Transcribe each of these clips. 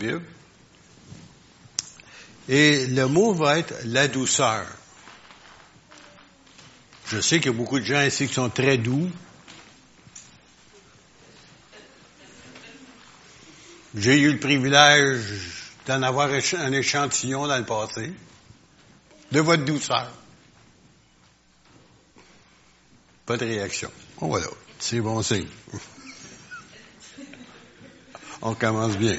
Bible. Et le mot va être la douceur. Je sais qu'il y a beaucoup de gens ici qui sont très doux. J'ai eu le privilège d'en avoir un échantillon dans le passé de votre douceur. Pas de réaction. Oh, voilà. C'est bon signe. On commence bien.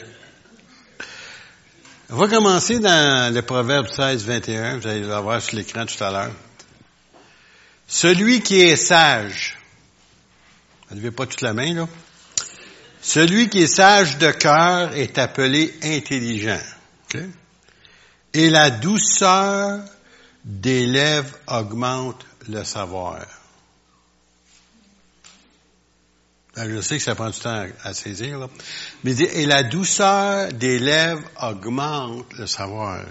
On va commencer dans le Proverbe 16, 21. Vous allez le voir sur l'écran tout à l'heure. Celui qui est sage, ne levez pas toute la main, là. Celui qui est sage de cœur est appelé intelligent. Et la douceur des lèvres augmente le savoir. Ben, je sais que ça prend du temps à saisir, là. Mais et la douceur des lèvres augmente le savoir.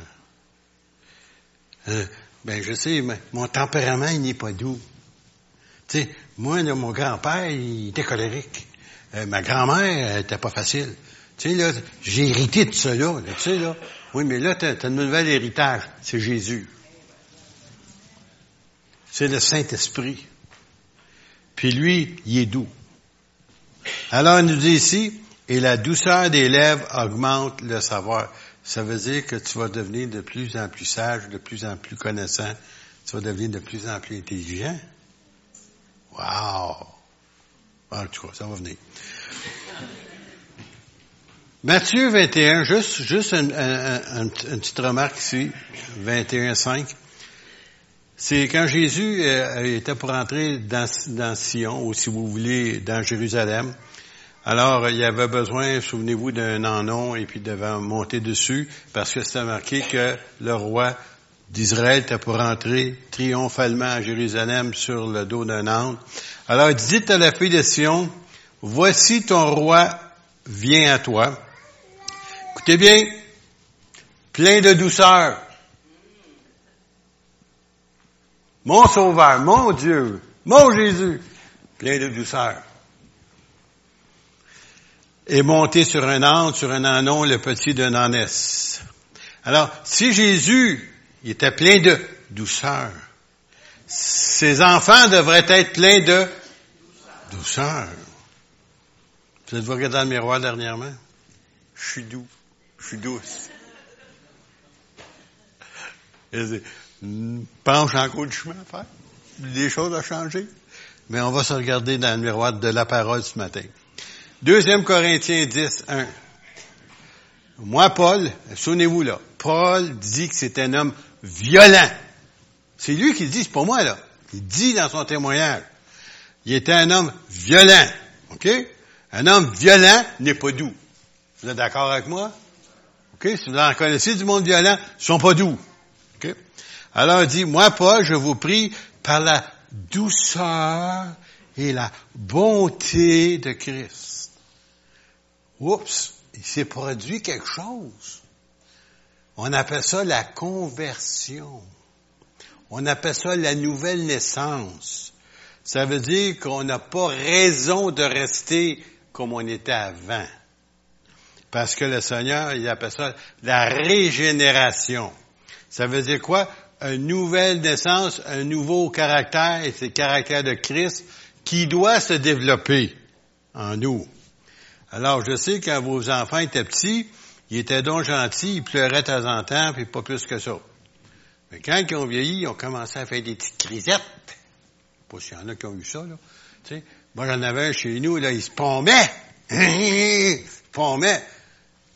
Euh, ben, je sais, mais mon tempérament, il n'est pas doux. Tu sais, moi, mon grand-père, il était colérique. Euh, ma grand-mère, elle était pas facile. Tu sais, là, j'ai hérité de cela, là, tu sais, là. Oui, mais là, tu as, un nouvel héritage. C'est Jésus. C'est le Saint-Esprit. Puis lui, il est doux. Alors, il nous dit ici, et la douceur des lèvres augmente le savoir. Ça veut dire que tu vas devenir de plus en plus sage, de plus en plus connaissant. Tu vas devenir de plus en plus intelligent. Wow! En tout cas, ça va venir. Matthieu 21, juste, juste une, petite remarque ici, 21, 5. C'est quand Jésus euh, était pour entrer dans, Sion, ou si vous voulez, dans Jérusalem. Alors, il y avait besoin, souvenez-vous, d'un anon et puis devait monter dessus, parce que c'était marqué que le roi d'Israël était pour entrer triomphalement à Jérusalem sur le dos d'un âne. Alors, dites à la fille de Sion, voici ton roi vient à toi. Écoutez bien, plein de douceur, mon Sauveur, mon Dieu, mon Jésus, plein de douceur. Et monté sur un âne, sur un anon, le petit d'un ânesse. Alors, si Jésus était plein de douceur, ses enfants devraient être pleins de douceur. Vous êtes-vous regardé dans le miroir dernièrement? Je suis doux. Je suis douce penche en cours de chemin à faire. Des choses à changer. Mais on va se regarder dans le miroir de la parole ce matin. Deuxième Corinthiens 10, 1. Moi, Paul, souvenez-vous là, Paul dit que c'est un homme violent. C'est lui qui le dit, c'est pas moi là. Il dit dans son témoignage. Il était un homme violent. OK? Un homme violent n'est pas doux. Vous êtes d'accord avec moi? OK? Si vous en connaissez du monde violent, ils sont pas doux. Alors il dit, moi Paul, je vous prie par la douceur et la bonté de Christ. Oups, il s'est produit quelque chose. On appelle ça la conversion. On appelle ça la nouvelle naissance. Ça veut dire qu'on n'a pas raison de rester comme on était avant. Parce que le Seigneur, il appelle ça la régénération. Ça veut dire quoi? Une nouvelle naissance, un nouveau caractère, et c'est le caractère de Christ qui doit se développer en nous. Alors, je sais quand vos enfants étaient petits, ils étaient donc gentils, ils pleuraient de temps en temps, puis pas plus que ça. Mais quand ils ont vieilli, ils ont commencé à faire des petites crisettes. Pas s'il y en a qui ont eu ça, là. Tu sais, moi, j'en avais un chez nous, là, il se pommait. il se.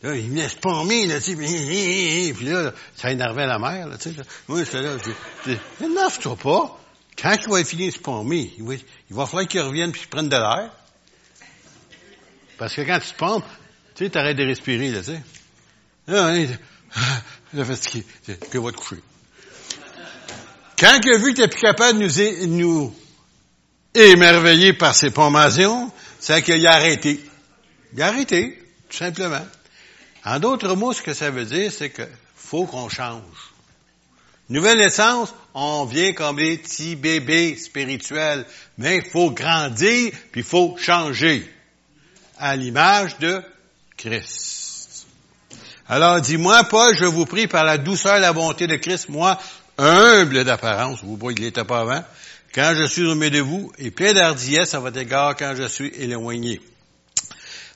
Là, il venait se pommer, là, tu sais, puis là, ça énervait la mère, là, tu sais. Moi, j'étais là, je énerve-toi pas. Quand il va finir de se pommer, il va, il va falloir qu'il revienne puis qu'il prenne de l'air. Parce que quand tu te pommes, tu sais, t'arrêtes de respirer, là, tu sais. Là, hein, là, fatigué, que va te coucher. Quand il a vu que t'es plus capable de nous, nous émerveiller par ses pommations, c'est qu'il a arrêté. Il a arrêté, tout simplement. En d'autres mots, ce que ça veut dire, c'est que faut qu'on change. Nouvelle naissance, on vient comme des petits bébés spirituels, mais il faut grandir, puis il faut changer à l'image de Christ. Alors, dis-moi, Paul, je vous prie par la douceur et la bonté de Christ, moi, humble d'apparence, vous voyez, il n'était pas avant, quand je suis au milieu de vous, et plein d'ardiesse à votre égard quand je suis éloigné.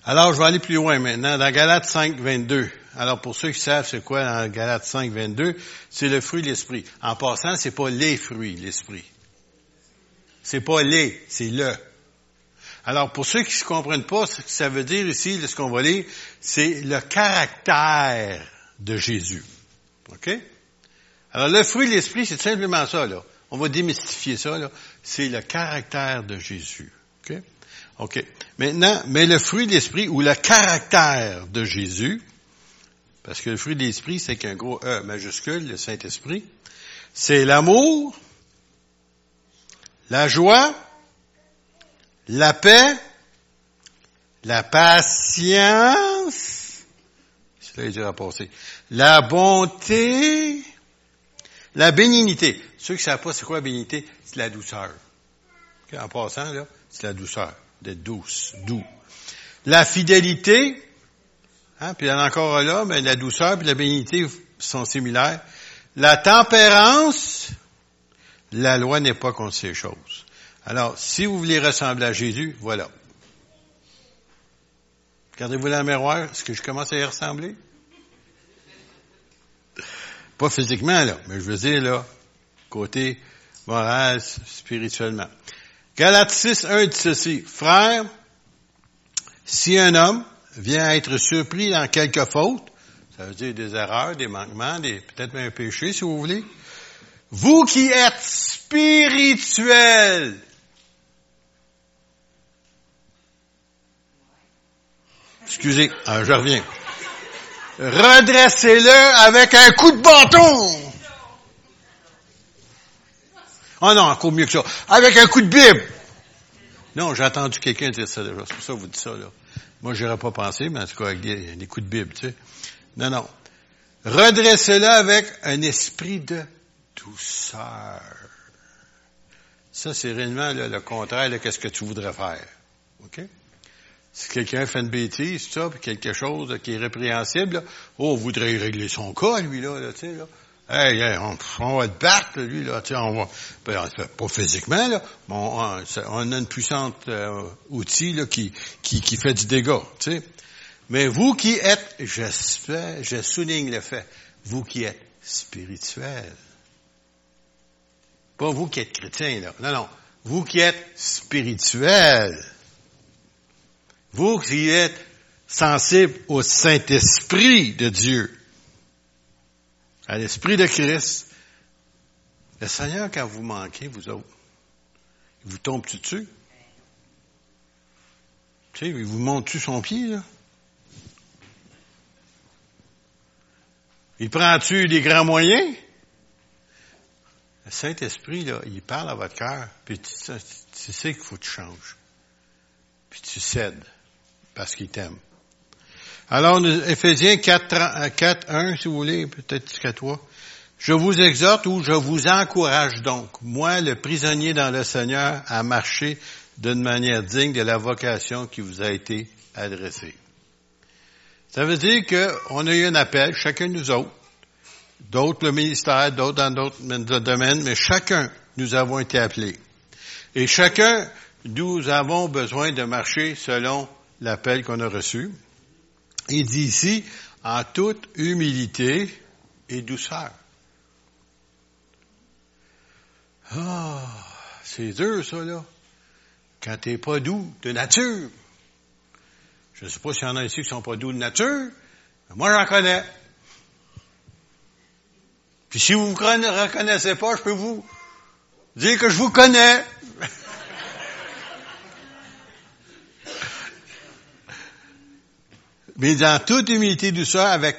Alors, je vais aller plus loin maintenant, dans Galates 5, 22. Alors, pour ceux qui savent c'est quoi dans Galates 5, 22, c'est le fruit de l'esprit. En passant, c'est pas les fruits, l'esprit. C'est pas les, c'est le. Alors, pour ceux qui ne comprennent pas ce que ça veut dire ici, ce qu'on va lire, c'est le caractère de Jésus. OK? Alors, le fruit de l'esprit, c'est simplement ça, là. On va démystifier ça, là. C'est le caractère de Jésus. OK? OK. Maintenant, mais le fruit de l'esprit ou le caractère de Jésus, parce que le fruit de l'esprit, c'est qu'un gros E majuscule, le Saint-Esprit, c'est l'amour, la joie, la paix, la patience, c'est là dur à la bonté, la bénignité. Ceux qui ne savent pas c'est quoi la bénignité, c'est la douceur. En passant, là, c'est la douceur, d'être douce, doux. La fidélité, hein, puis il y en a encore là, mais la douceur et la bénignité sont similaires. La tempérance, la loi n'est pas contre ces choses. Alors, si vous voulez ressembler à Jésus, voilà. Regardez-vous dans le miroir, est-ce que je commence à y ressembler? Pas physiquement, là, mais je veux dire, là, côté moral, spirituellement. Galates 6, 1 dit ceci. Frère, si un homme vient être surpris dans quelque faute, ça veut dire des erreurs, des manquements, des, peut-être même un péché, si vous voulez, vous qui êtes spirituels, excusez, ah, je reviens redressez-le avec un coup de bâton. Oh non, encore mieux que ça. Avec un coup de Bible. Non, j'ai entendu quelqu'un dire ça déjà. C'est pour ça que vous dites ça, là. Moi, j'aurais pas pensé, mais en tout cas, avec des, coups de Bible, tu sais. Non, non. Redressez-le avec un esprit de douceur. Ça, c'est réellement le contraire de ce que tu voudrais faire. OK? Si quelqu'un fait une bêtise, ça, puis quelque chose qui est répréhensible, oh, on voudrait régler son cas, lui, là, tu sais, là. Hey, on, va te battre, lui, là, tu on va, ben, pas physiquement, là, mais on, a une puissante euh, outil, là, qui, qui, qui fait du dégât, tu sais. Mais vous qui êtes, j'espère, je souligne le fait, vous qui êtes spirituel. Pas vous qui êtes chrétien, là. Non, non. Vous qui êtes spirituel. Vous qui êtes sensible au Saint-Esprit de Dieu, à l'Esprit de Christ, le Seigneur, quand vous manquez, vous autres, il vous tombe dessus? Tu sais, il vous monte-tu son pied, là? Il prend-tu des grands moyens? Le Saint-Esprit, là, il parle à votre cœur, puis tu, tu sais qu'il faut que tu changes. Puis tu cèdes parce qu'il t'aime. Alors, Ephésiens 4, 4, 1, si vous voulez, peut-être jusqu'à toi. Je vous exhorte ou je vous encourage donc, moi, le prisonnier dans le Seigneur, à marcher d'une manière digne de la vocation qui vous a été adressée. Ça veut dire qu'on a eu un appel, chacun de nous autres, d'autres le ministère, d'autres dans d'autres domaines, mais chacun, nous avons été appelés. Et chacun, nous avons besoin de marcher selon l'appel qu'on a reçu. Il dit ici, en toute humilité et douceur. Ah, c'est dur ça, là. Quand t'es pas doux de nature. Je ne sais pas s'il y en a ici qui sont pas doux de nature, mais moi j'en connais. Puis si vous ne reconnaissez pas, je peux vous dire que je vous connais. Mais dans toute humilité douceur, avec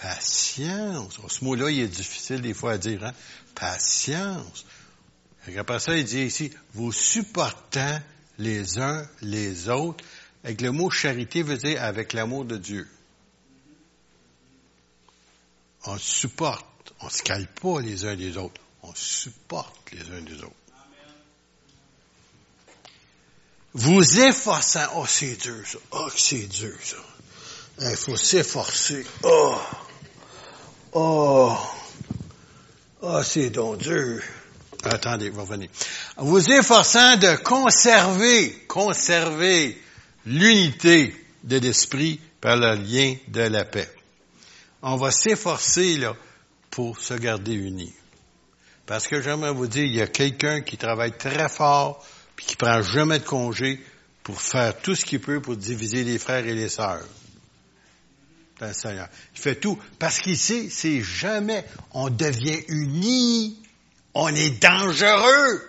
patience. Ce mot-là, il est difficile des fois à dire, hein? Patience. Et après ça, il dit ici, vous supportant les uns les autres. Avec le mot charité veut dire avec l'amour de Dieu. On supporte. On se cale pas les uns des autres. On supporte les uns des autres. Vous efforçant. Oh, c'est dur, ça. Oh, c'est dur, ça. Il faut s'efforcer. Oh! Oh! Oh, c'est donc dur. Attendez, va revenir. Vous efforçant de conserver, conserver l'unité de l'esprit par le lien de la paix. On va s'efforcer, là, pour se garder unis. Parce que j'aimerais vous dire, il y a quelqu'un qui travaille très fort, puis qui prend jamais de congé pour faire tout ce qu'il peut pour diviser les frères et les sœurs. Seigneur. Il fait tout. Parce qu'ici, c'est jamais on devient unis. On est dangereux.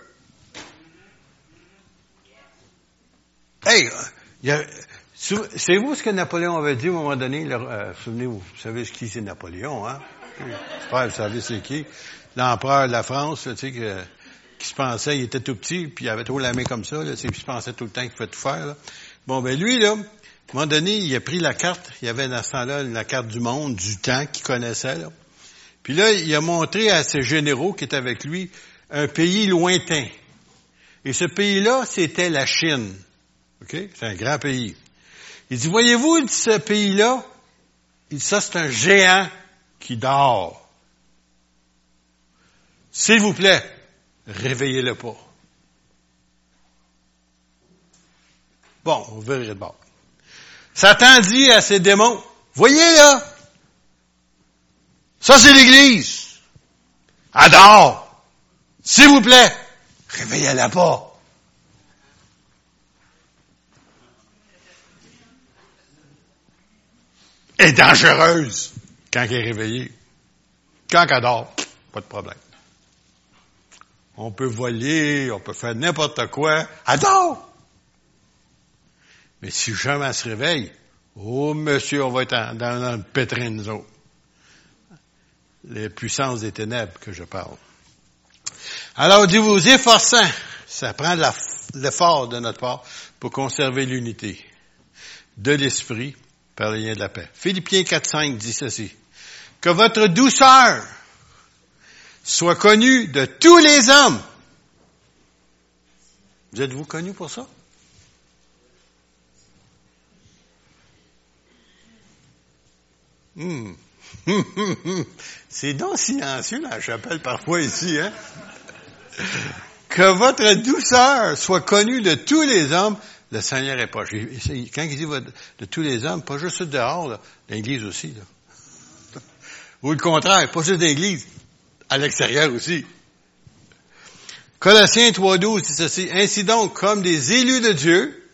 Hey, c'est vous ce que Napoléon avait dit à un moment donné? Euh, souvenez-vous, vous savez qui c'est Napoléon, hein? J'espère vous savez c'est qui? L'empereur de la France, tu sais, que, qui se pensait, il était tout petit, puis il avait trop la main comme ça, là, il se pensait tout le temps qu'il pouvait tout faire. Là. Bon, ben lui, là, un moment donné, il a pris la carte, il y avait dans ce temps-là la carte du monde, du temps qu'il connaissait. Là. Puis là, il a montré à ses généraux qui étaient avec lui un pays lointain. Et ce pays-là, c'était la Chine. OK? C'est un grand pays. Il dit, voyez-vous, ce pays-là, ça, c'est un géant qui dort. S'il vous plaît, réveillez-le pas. Bon, on verra de bord. Satan dit à ses démons, voyez là, ça c'est l'Église. Adore. S'il vous plaît, réveillez-la pas. est dangereuse quand elle est réveillée. Quand elle dort, pas de problème. On peut voler, on peut faire n'importe quoi. Adore! Mais si jamais elle se réveille, oh monsieur, on va être dans, le pétrin nous autres. Les puissances des ténèbres que je parle. Alors, dit vous efforçant, ça prend l'effort de notre part pour conserver l'unité de l'esprit par le lien de la paix. Philippiens 4.5 dit ceci. Que votre douceur soit connue de tous les hommes. Vous êtes-vous connu pour ça? Hmm. C'est donc silencieux la chapelle parfois ici, hein? Que votre douceur soit connue de tous les hommes le Seigneur est proche. Quand il dit de tous les hommes, pas juste dehors, l'Église aussi. Là. Ou le contraire, pas juste l'Église, à l'extérieur aussi. Colossiens 3.12 dit ceci. Ainsi donc, comme des élus de Dieu,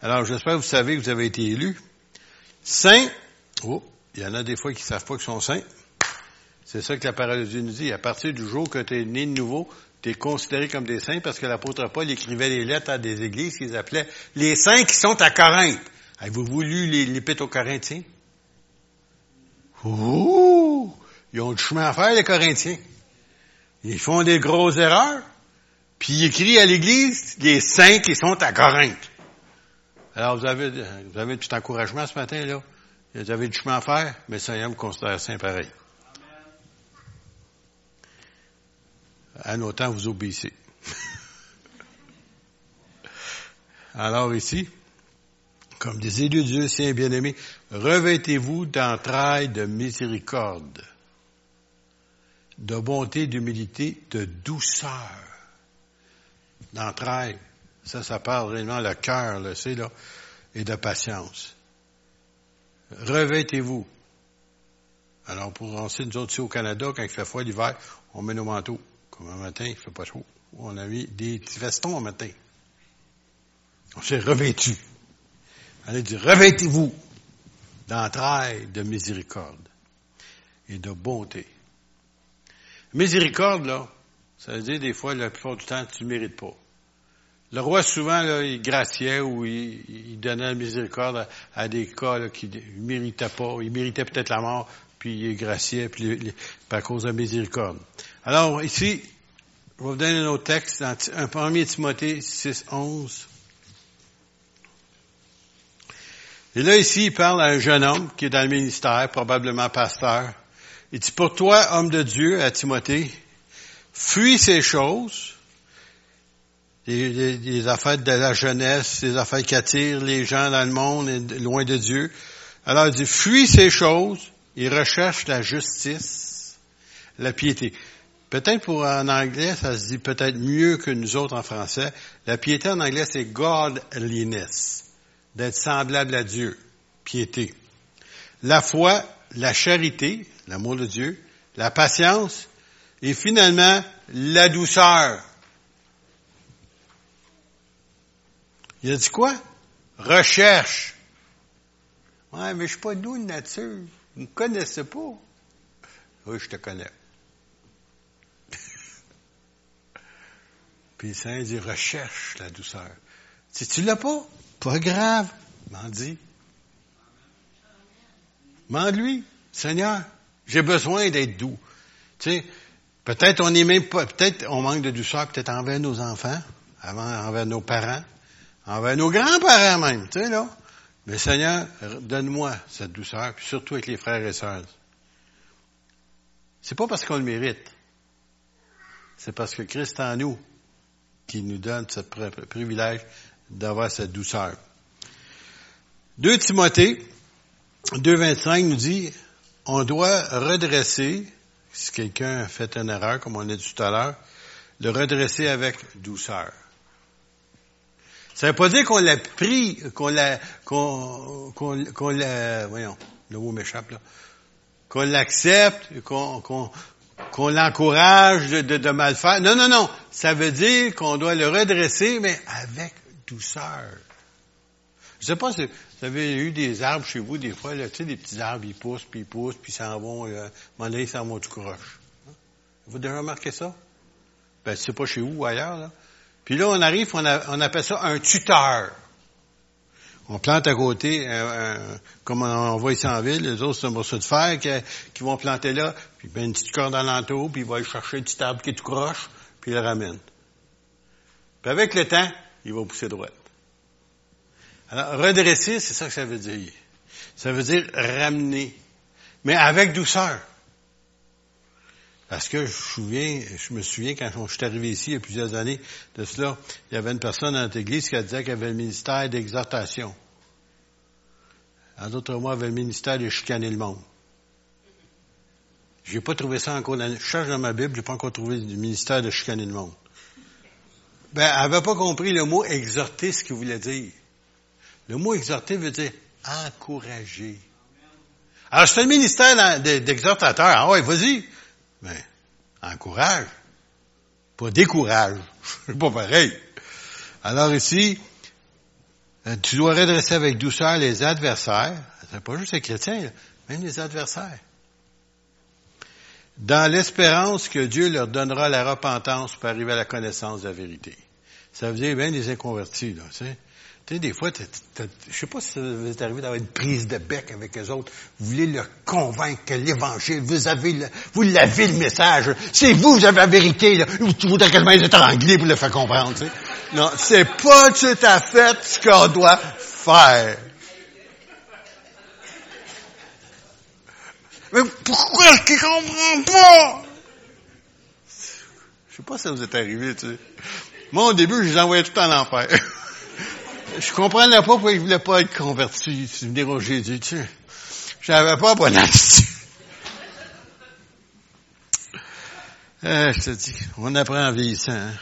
alors j'espère que vous savez que vous avez été élus, saints, oh, il y en a des fois qui ne savent pas qu'ils sont saints. C'est ça que la parole de Dieu nous dit. À partir du jour que tu es né de nouveau, tu es considéré comme des saints parce que l'apôtre Paul écrivait les lettres à des églises qu'ils appelaient les saints qui sont à Corinthe. Avez-vous lu l'épître aux Corinthiens? Ouh! Ils ont du chemin à faire, les Corinthiens. Ils font des grosses erreurs. Puis ils écrivent à l'église les saints qui sont à Corinthe. Alors vous avez, vous avez tout encouragement ce matin, là? Vous avez du chemin à faire, mais le Seigneur me considère saint pareil. à nos temps, vous obéissez. Alors ici, comme des élus de Dieu, saints bien-aimés, revêtez-vous d'entrailles de miséricorde, de bonté, d'humilité, de douceur. D'entrailles, ça, ça parle réellement le cœur, là, c'est là, et de patience. Revêtez-vous. Alors, pour lancer nous autres ici au Canada, quand il fait froid l'hiver, on met nos manteaux. Comme un matin, il fait pas chaud. On a mis des petits vestons un matin. On s'est revêtu. On a dit, revêtez-vous d'entrailles de miséricorde et de bonté. Miséricorde, là, ça veut dire des fois, la plupart du temps, tu ne mérites pas. Le roi, souvent, là, il graciait ou il, donnait la miséricorde à, des cas qui ne méritaient pas. Il méritait peut-être la mort, puis il graciait, puis à cause de la miséricorde. Alors, ici, je vais vous donner un autre texte, dans 1 Timothée 6, 11. Et là, ici, il parle à un jeune homme qui est dans le ministère, probablement pasteur. Il dit, pour toi, homme de Dieu, à Timothée, fuis ces choses, les, affaires de la jeunesse, les affaires qui attirent les gens dans le monde, loin de Dieu, Alors il dit, fuis ces choses, il recherche la justice, la piété. Peut-être pour en anglais, ça se dit peut-être mieux que nous autres en français. La piété en anglais, c'est godliness, d'être semblable à Dieu, piété. La foi, la charité, l'amour de Dieu, la patience et finalement la douceur. Il a dit quoi? Recherche. Ouais, mais je suis pas doux de nature. Vous me connaissez pas. Oui, je te connais. Puis le Saint dit, recherche la douceur. Si tu l'as pas, pas grave. M'en dis. M'en lui. Seigneur, j'ai besoin d'être doux. Tu sais, peut-être on est même pas, peut-être on manque de douceur, peut-être envers nos enfants, envers nos parents, envers nos grands-parents même, tu sais, là. Mais Seigneur, donne-moi cette douceur, puis surtout avec les frères et sœurs. C'est pas parce qu'on le mérite. C'est parce que Christ en nous qui nous donne ce privilège d'avoir cette douceur. 2 Timothée 2.25 nous dit, on doit redresser, si quelqu'un fait une erreur, comme on a dit tout à l'heure, le redresser avec douceur. Ça veut pas dire qu'on l'a pris, qu'on l'a, qu'on, qu'on, l'a, voyons, le mot m'échappe là, qu'on l'accepte, qu'on, qu'on, qu'on l'encourage de, de, mal faire. Non, non, non. Ça veut dire qu'on doit le redresser, mais avec douceur. Je sais pas si vous avez eu des arbres chez vous, des fois, là, tu sais, des petits arbres, ils poussent, puis ils poussent, puis ils s'en vont, euh, à un ils s'en vont tout croche. Vous avez déjà remarqué ça? Ben, c'est pas chez vous ou ailleurs, là. Puis là, on arrive, on, on appelle ça un tuteur. On plante à côté, euh, comme on voit ici en ville, les autres, c'est un morceau de fer qui, vont planter là, puis ben, une petite corde l'entour, puis il va aller chercher un petit arbre qui est tout croche, puis il le ramène. Puis avec le temps, il va pousser droite. Alors, redresser, c'est ça que ça veut dire. Ça veut dire ramener, mais avec douceur. Parce que je, souviens, je me souviens quand je suis arrivé ici il y a plusieurs années de cela, il y avait une personne dans notre église qui disait qu'elle avait le ministère d'exhortation. En d'autres mots, elle avait le ministère de chicaner le monde. J'ai pas trouvé ça encore dans, je cherche dans ma Bible, j'ai pas encore trouvé le ministère de chicaner le monde. Ben, elle avait pas compris le mot exhorter, ce qu'il voulait dire. Le mot exhorter veut dire encourager. Alors, c'est le ministère d'exhortateur. Ah ouais, vas-y. Mais, encourage. Pas décourage. C'est pas pareil. Alors ici, euh, tu dois redresser avec douceur les adversaires. C'est pas juste les chrétiens, même les adversaires. Dans l'espérance que Dieu leur donnera la repentance pour arriver à la connaissance de la vérité. Ça veut dire bien les inconvertis, là, tu sais. Tu sais, des fois, je sais pas si vous êtes arrivé d'avoir une prise de bec avec les autres. Vous voulez le convaincre que l'évangile, vous avez le, vous l'avez le message. C'est vous, vous avez la vérité, là. Vous voudrez quasiment être anglais pour le faire comprendre, tu sais. Non, c'est pas tout à fait ce qu'on doit faire. Mais pourquoi est-ce qu'il comprend pas? Je sais pas si ça vous est arrivé, tu sais. Moi, au début, je les envoyais tout en enfer. je comprenais pas pourquoi il voulait pas être converti, venir au Jésus, tu sais. J'avais pas bon attitude. Euh, je te dis, on apprend en vieillissant. Hein?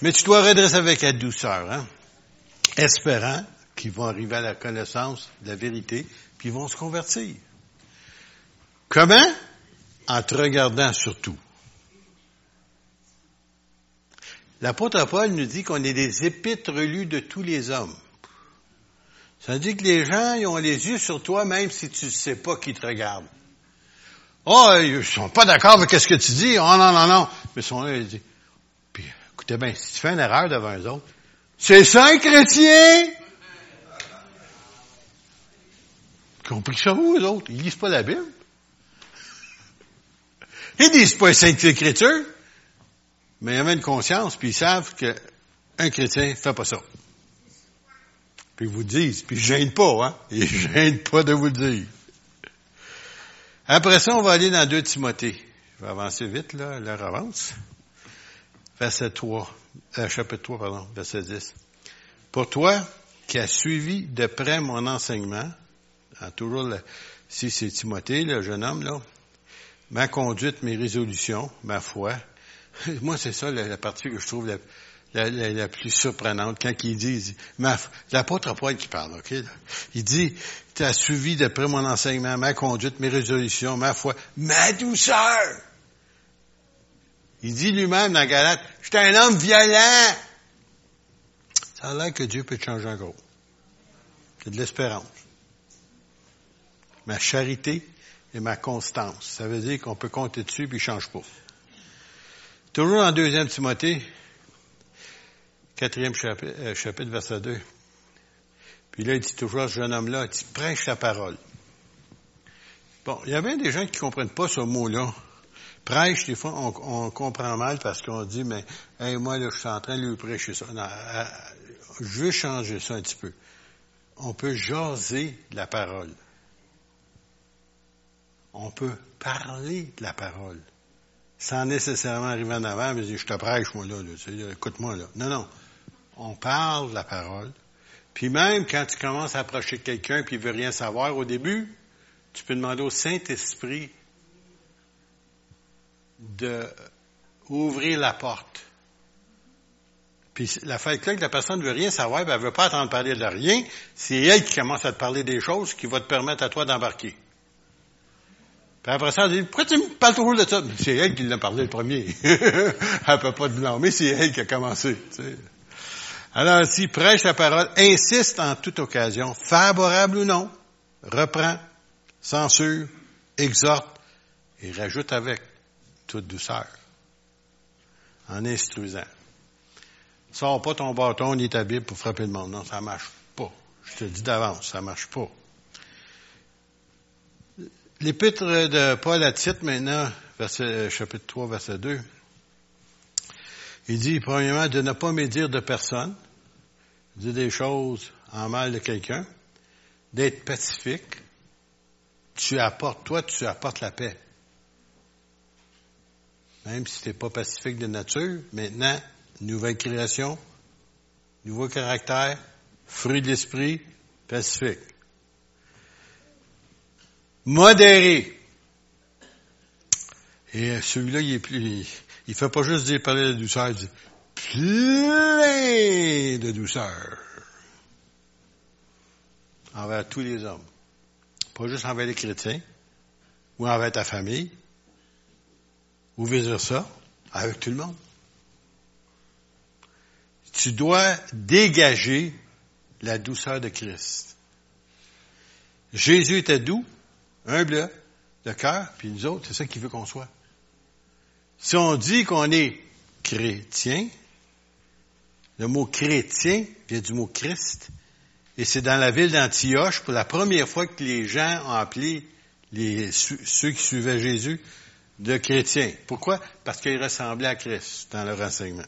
Mais tu dois redresser avec la douceur, hein? espérant qu'ils vont arriver à la connaissance de la vérité, puis ils vont se convertir. Comment? En te regardant surtout. L'apôtre Paul nous dit qu'on est des épîtres lus de tous les hommes. Ça dit que les gens, ils ont les yeux sur toi même si tu ne sais pas qui te regarde. Oh, ils sont pas d'accord avec ce que tu dis. Oh non, non, non. Mais ils sont là, ils disent, puis écoutez bien, si tu fais une erreur devant eux autres, c'est ça un chrétien? Ils ont pris ça où, eux autres? Ils lisent pas la Bible? Ils disent pas les Saintes Écritures? Mais ils avaient une conscience, puis ils savent qu'un chrétien fait pas ça. Puis ils vous disent, puis ils gênent pas, hein? Ils gênent pas de vous le dire. Après ça, on va aller dans 2 Timothée. Je vais avancer vite, là, l'heure avance. Verset 3, euh, chapitre 3, pardon, verset 10. Pour toi, qui a suivi de près mon enseignement, toujours le, si c'est Timothée, le jeune homme, là, ma conduite, mes résolutions, ma foi. Moi, c'est ça la, partie que je trouve la, plus surprenante. Quand il dit, l'apôtre Paul qui parle, ok? Il dit, tu as suivi de près mon enseignement, ma conduite, mes résolutions, ma foi, ma douceur. Il dit lui-même dans Galate, j'étais un homme violent. Ça a l'air que Dieu peut te changer encore. C'est de l'espérance. Ma charité et ma constance. Ça veut dire qu'on peut compter dessus puis il change pas. Toujours en deuxième Timothée, quatrième chapitre, euh, chapitre, verset 2. Puis là, il dit toujours à ce jeune homme-là, il dit, prêche la parole. Bon, il y a bien des gens qui comprennent pas ce mot-là. Prêche, des fois, on, comprend mal parce qu'on dit, mais, moi, là, je suis en train de lui prêcher ça. Non, euh, je veux changer ça un petit peu. On peut jaser la parole. On peut parler de la parole. Sans nécessairement arriver en avant, mais je te prêche, moi, là, écoute-moi, là. Non, non. On parle la parole. Puis même quand tu commences à approcher quelqu'un puis il veut rien savoir au début, tu peux demander au Saint-Esprit de ouvrir la porte. Puis la fait que la personne ne veut rien savoir, ben, elle ne veut pas attendre parler de rien, c'est elle qui commence à te parler des choses qui vont te permettre à toi d'embarquer. Puis après ça, elle dit, pourquoi tu me parles toujours de ça? C'est elle qui l'a parlé le premier. elle peut pas te blâmer, c'est elle qui a commencé. Alors, si prêche la parole, insiste en toute occasion, favorable ou non, reprend, censure, exhorte et rajoute avec toute douceur, en instruisant. Sors pas ton bâton ni ta Bible pour frapper le monde. Non, ça marche pas. Je te dis d'avance, ça marche pas. L'épître de Paul à Tite, maintenant, verset, chapitre 3, verset 2, il dit, premièrement, de ne pas médire de personne, dire des choses en mal de quelqu'un, d'être pacifique. Tu apportes, toi, tu apportes la paix. Même si tu n'es pas pacifique de nature, maintenant, nouvelle création, nouveau caractère, fruit de l'esprit, pacifique. Modéré. Et celui-là, il est plus, il fait pas juste dire parler de douceur, il dit plein de douceur envers tous les hommes. Pas juste envers les chrétiens, ou envers ta famille, ou vice-versa, avec tout le monde tu dois dégager la douceur de Christ. Jésus était doux, humble de cœur, puis nous autres, c'est ça qu'il veut qu'on soit. Si on dit qu'on est chrétien, le mot chrétien vient du mot Christ, et c'est dans la ville d'Antioche, pour la première fois que les gens ont appelé les, ceux qui suivaient Jésus de chrétiens. Pourquoi? Parce qu'ils ressemblaient à Christ dans leur enseignement.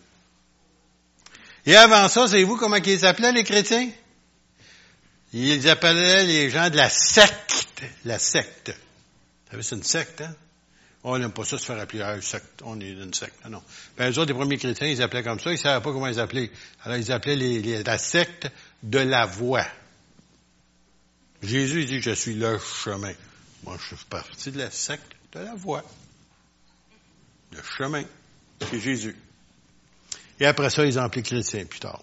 Et avant ça, savez-vous comment ils appelaient les chrétiens? Ils appelaient les gens de la secte. La secte. Vous savez, c'est une secte, hein? On n'aime pas ça se faire appeler une secte. On est une secte. Non. Ben, eux autres, les premiers chrétiens, ils appelaient comme ça. Ils ne savaient pas comment ils appelaient. Alors, ils appelaient les, la secte de la voie. Jésus dit, je suis le chemin. Moi, je suis parti de la secte de la voie. Le chemin. C'est Jésus. Et après ça, ils ont appelé chrétiens plus tard.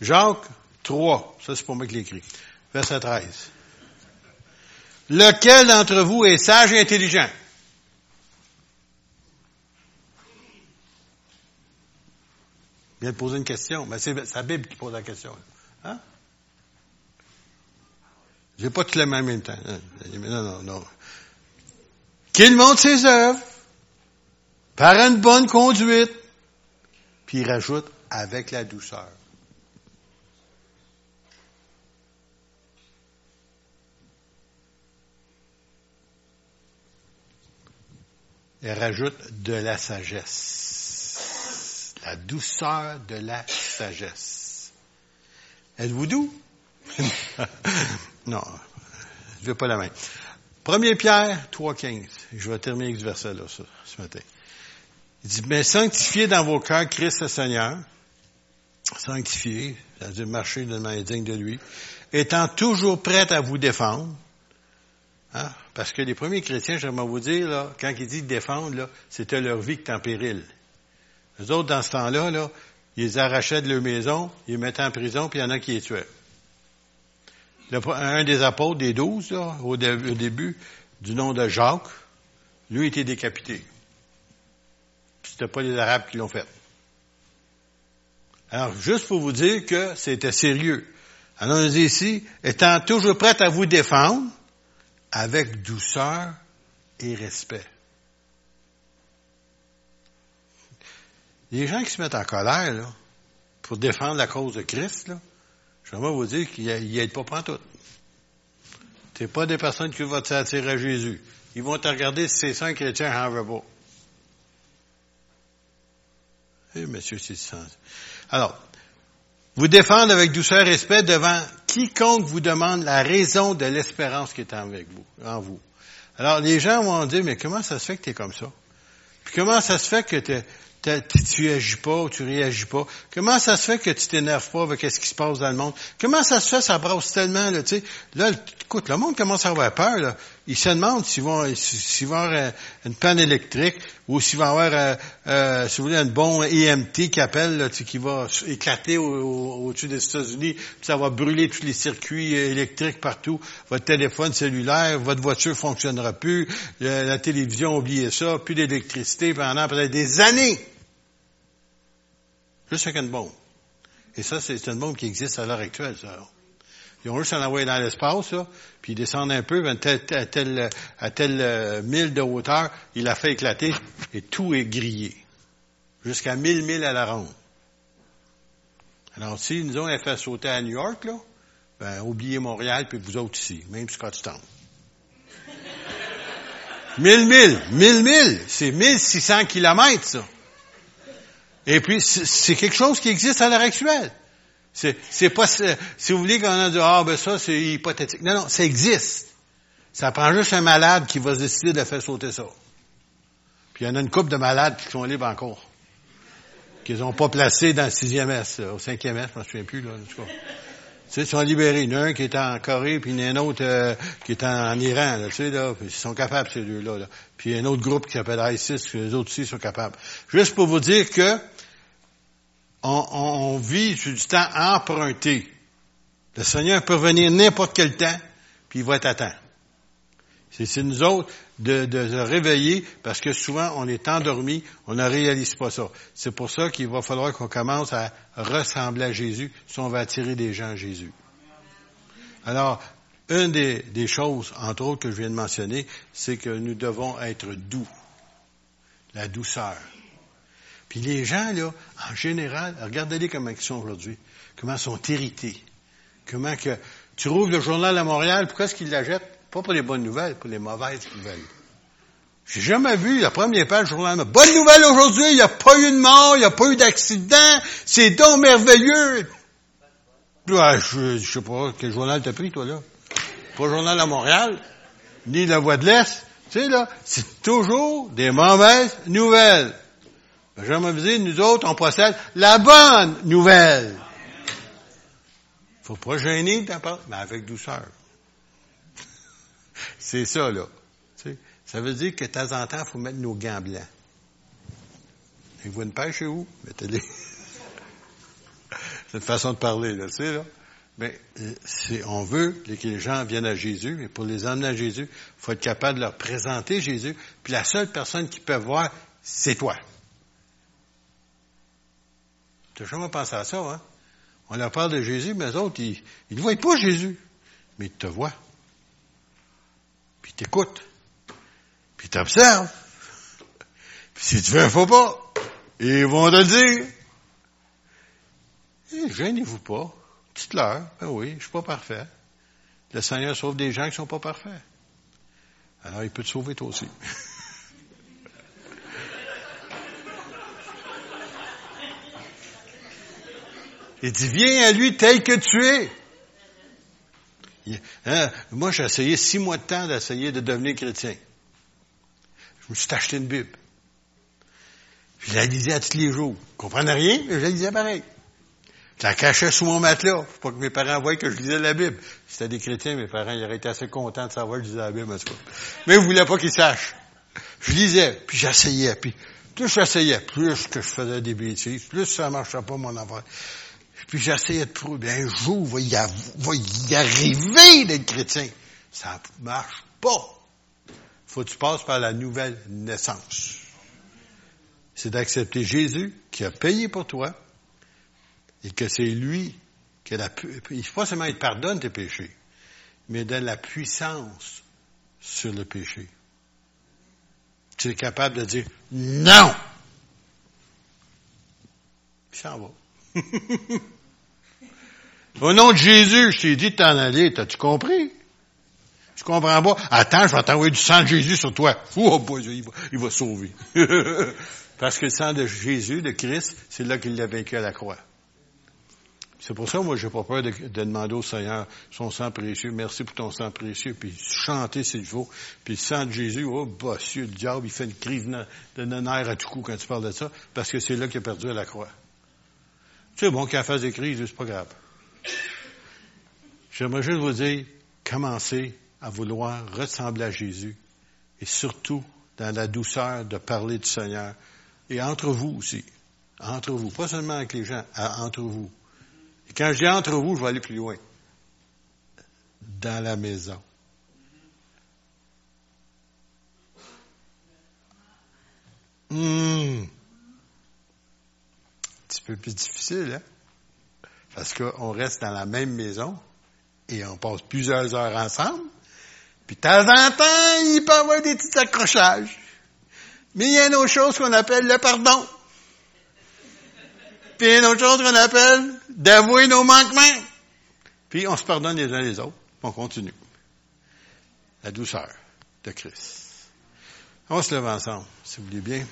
Jacques 3, ça c'est pour moi qui l'écrit. Verset 13. Lequel d'entre vous est sage et intelligent? Il vient de poser une question. Mais c'est sa Bible qui pose la question. Hein? J'ai pas tout le même temps. Non, non, non. Qu'il montre ses œuvres par une bonne conduite puis il rajoute avec la douceur. Il rajoute de la sagesse. La douceur de la sagesse. Êtes-vous doux? non, je veux pas la main. 1 Pierre 3.15. Je vais terminer avec ce verset-là, ce matin. Il dit, mais sanctifiez dans vos cœurs Christ le Seigneur. sanctifié, c'est-à-dire marcher de manière digne de lui, étant toujours prêt à vous défendre, hein, parce que les premiers chrétiens, j'aimerais vous dire, là, quand ils disent défendre, c'était leur vie qui était en péril. Les autres, dans ce temps-là, là, ils arrachaient de leur maison, ils les mettaient en prison, puis il y en a qui les tuaient. un des apôtres, des douze, au, début, du nom de Jacques, lui était décapité. C'était pas les Arabes qui l'ont fait. Alors, juste pour vous dire que c'était sérieux. Alors, on dit ici, étant toujours prêt à vous défendre, avec douceur et respect. Les gens qui se mettent en colère, là, pour défendre la cause de Christ, là, je vais vous dire qu'ils n'aident pas tout. C'est pas des personnes qui vont t'attirer à Jésus. Ils vont te regarder si c'est ça un chrétien en veut. Eh, monsieur, c'est sens. Alors, vous défendre avec douceur et respect devant quiconque vous demande la raison de l'espérance qui est en vous. Alors, les gens vont dire, mais comment ça se fait que tu es comme ça? Puis comment ça se fait que tu tu agis pas ou tu réagis pas? Comment ça se fait que tu t'énerves pas avec ce qui se passe dans le monde? Comment ça se fait, ça brasse tellement, là, tu sais? Là, écoute, le monde commence à avoir peur, là. Ils se demandent s'ils vont, s'ils avoir euh, une panne électrique ou s'ils vont avoir, euh, euh, si vous voulez, un bon EMT qui appelle, là, qui va éclater au-dessus des États-Unis, ça va brûler tous les circuits électriques partout. Votre téléphone cellulaire, votre voiture fonctionnera plus, la télévision, oubliez ça, plus d'électricité pendant peut-être des années. Juste avec une bombe. Et ça, c'est une bombe qui existe à l'heure actuelle, ça. Ils ont juste à l'envoyer dans l'espace, là, puis ils descendent un peu, à tel, à tel, à tel euh, mille de hauteur, il a fait éclater, et tout est grillé. Jusqu'à mille milles à la ronde. Alors, si nous avons fait sauter à New York, là, ben, oubliez Montréal, puis vous autres ici, même Scottsdale. mille milles, mille milles, c'est 1600 kilomètres, ça. Et puis, c'est quelque chose qui existe à l'heure actuelle. C'est pas, si vous voulez qu'on a dit, ah, ben ça, c'est hypothétique. Non, non, ça existe. Ça prend juste un malade qui va se décider de faire sauter ça. Puis il y en a une couple de malades qui sont libres encore. Qu'ils n'ont pas placé dans le sixième S, au cinquième S, je ne me souviens plus, là, en tout cas. Tu sais, ils sont libérés. Il y en a un qui est en Corée, puis il y en a un autre euh, qui est en, Iran, là, tu sais, là. Puis ils sont capables, ces deux-là. Là. Puis il y a un autre groupe qui s'appelle ISIS, que les autres aussi sont capables. Juste pour vous dire que on, vit sur du temps emprunté. Le Seigneur peut venir n'importe quel temps, puis il va être à. C'est nous autres de, se réveiller parce que souvent on est endormi, on ne réalise pas ça. C'est pour ça qu'il va falloir qu'on commence à ressembler à Jésus si on va attirer des gens à Jésus. Alors, une des choses, entre autres, que je viens de mentionner, c'est que nous devons être doux. La douceur. Puis les gens, là, en général, regardez-les comment ils sont aujourd'hui. Comment ils sont irrités. Comment que, tu rouvres le journal à Montréal, pourquoi est-ce qu'ils la jettent? Pas pour les bonnes nouvelles, pour les mauvaises nouvelles. J'ai jamais vu la première page du journal. Bonne nouvelle aujourd'hui, il n'y a pas eu de mort, il n'y a pas eu d'accident, c'est donc merveilleux. je, je sais pas, quel journal t'as pris, toi, là? Pas le journal à Montréal, ni la Voix de l'Est. Tu sais, là, c'est toujours des mauvaises nouvelles. J'aimerais vous dire, nous autres, on possède la bonne nouvelle. Faut pas gêner d'en parler, mais avec douceur. C'est ça, là. ça veut dire que de temps en temps, il faut mettre nos gants blancs. Et vous une paire chez vous? Mettez-les. C'est une façon de parler, là, tu sais, là. Mais euh, on veut que les gens viennent à Jésus, et pour les emmener à Jésus, il faut être capable de leur présenter Jésus. Puis la seule personne qui peut voir, c'est toi. Tu as jamais pensé à ça, hein? On leur parle de Jésus, mais les autres, ils ne voient pas Jésus, mais ils te voient puis t'écoutes, puis t'observes. Puis si tu fais un faux pas, ils vont te dire. Eh, gênez-vous pas. Dites-leur, ben oui, je suis pas parfait. Le Seigneur sauve des gens qui sont pas parfaits. Alors, il peut te sauver toi aussi. Il dit, viens à lui tel que tu es. Hein, moi, j'ai essayé six mois de temps d'essayer de devenir chrétien. Je me suis acheté une Bible. Je la lisais à tous les jours. Je comprenais rien, mais je la lisais pareil. Je la cachais sous mon matelas, pour que mes parents voient que je lisais la Bible. Si c'était des chrétiens, mes parents, ils auraient été assez contents de savoir que je lisais la Bible, en tout cas. Mais ils voulaient pas qu'ils sachent. Je lisais, puis j'essayais, puis plus j'essayais, plus que je faisais des bêtises, plus ça marchait pas mon affaire. Puis j'essayais de prouver, bien, un jour, va y, va y arriver d'être chrétien. Ça marche pas. Faut que tu passes par la nouvelle naissance. C'est d'accepter Jésus qui a payé pour toi et que c'est lui qui a la, il pas seulement il pardonne tes péchés, mais donne la puissance sur le péché. Tu es capable de dire non. Il s'en va. Au nom de Jésus, je t'ai dit de t'en aller, t'as-tu compris? Je comprends pas? Attends, je vais t'envoyer du sang de Jésus sur toi. Oh boy, il va, il va sauver. Parce que le sang de Jésus, de Christ, c'est là qu'il l'a vaincu à la croix. C'est pour ça, moi, j'ai pas peur de, demander au Seigneur son sang précieux. Merci pour ton sang précieux. Puis chanter s'il faut. Puis le sang de Jésus, oh, bossieux, le diable, il fait une crise de nerfs à tout coup quand tu parles de ça. Parce que c'est là qu'il a perdu à la croix. Tu sais, bon, qu'il fasse des crises, c'est pas grave. J'aimerais juste vous dire, commencez à vouloir ressembler à Jésus et surtout dans la douceur de parler du Seigneur et entre vous aussi. Entre vous, pas seulement avec les gens, entre vous. Et quand je dis entre vous, je vais aller plus loin. Dans la maison. Hum. Un petit peu plus difficile, hein? Parce qu'on reste dans la même maison et on passe plusieurs heures ensemble. Puis de temps en temps, il peut y avoir des petits accrochages. Mais il y a une autre chose qu'on appelle le pardon. Puis il y a une autre chose qu'on appelle d'avouer nos manquements. Puis on se pardonne les uns les autres. On continue. La douceur de Christ. On se lève ensemble, si vous voulez bien.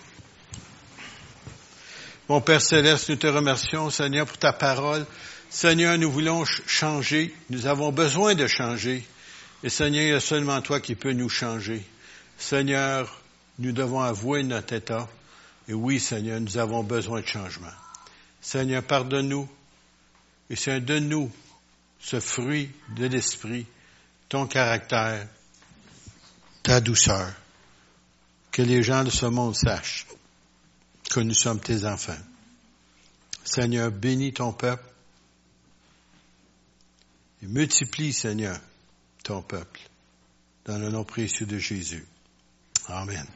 Mon Père Céleste, nous te remercions, Seigneur, pour ta parole. Seigneur, nous voulons changer. Nous avons besoin de changer. Et Seigneur, il y a seulement toi qui peux nous changer. Seigneur, nous devons avouer notre état. Et oui, Seigneur, nous avons besoin de changement. Seigneur, pardonne-nous. Et Seigneur, donne-nous ce fruit de l'esprit, ton caractère, ta douceur. Que les gens de ce monde sachent que nous sommes tes enfants. Seigneur, bénis ton peuple et multiplie, Seigneur, ton peuple dans le nom précieux de Jésus. Amen.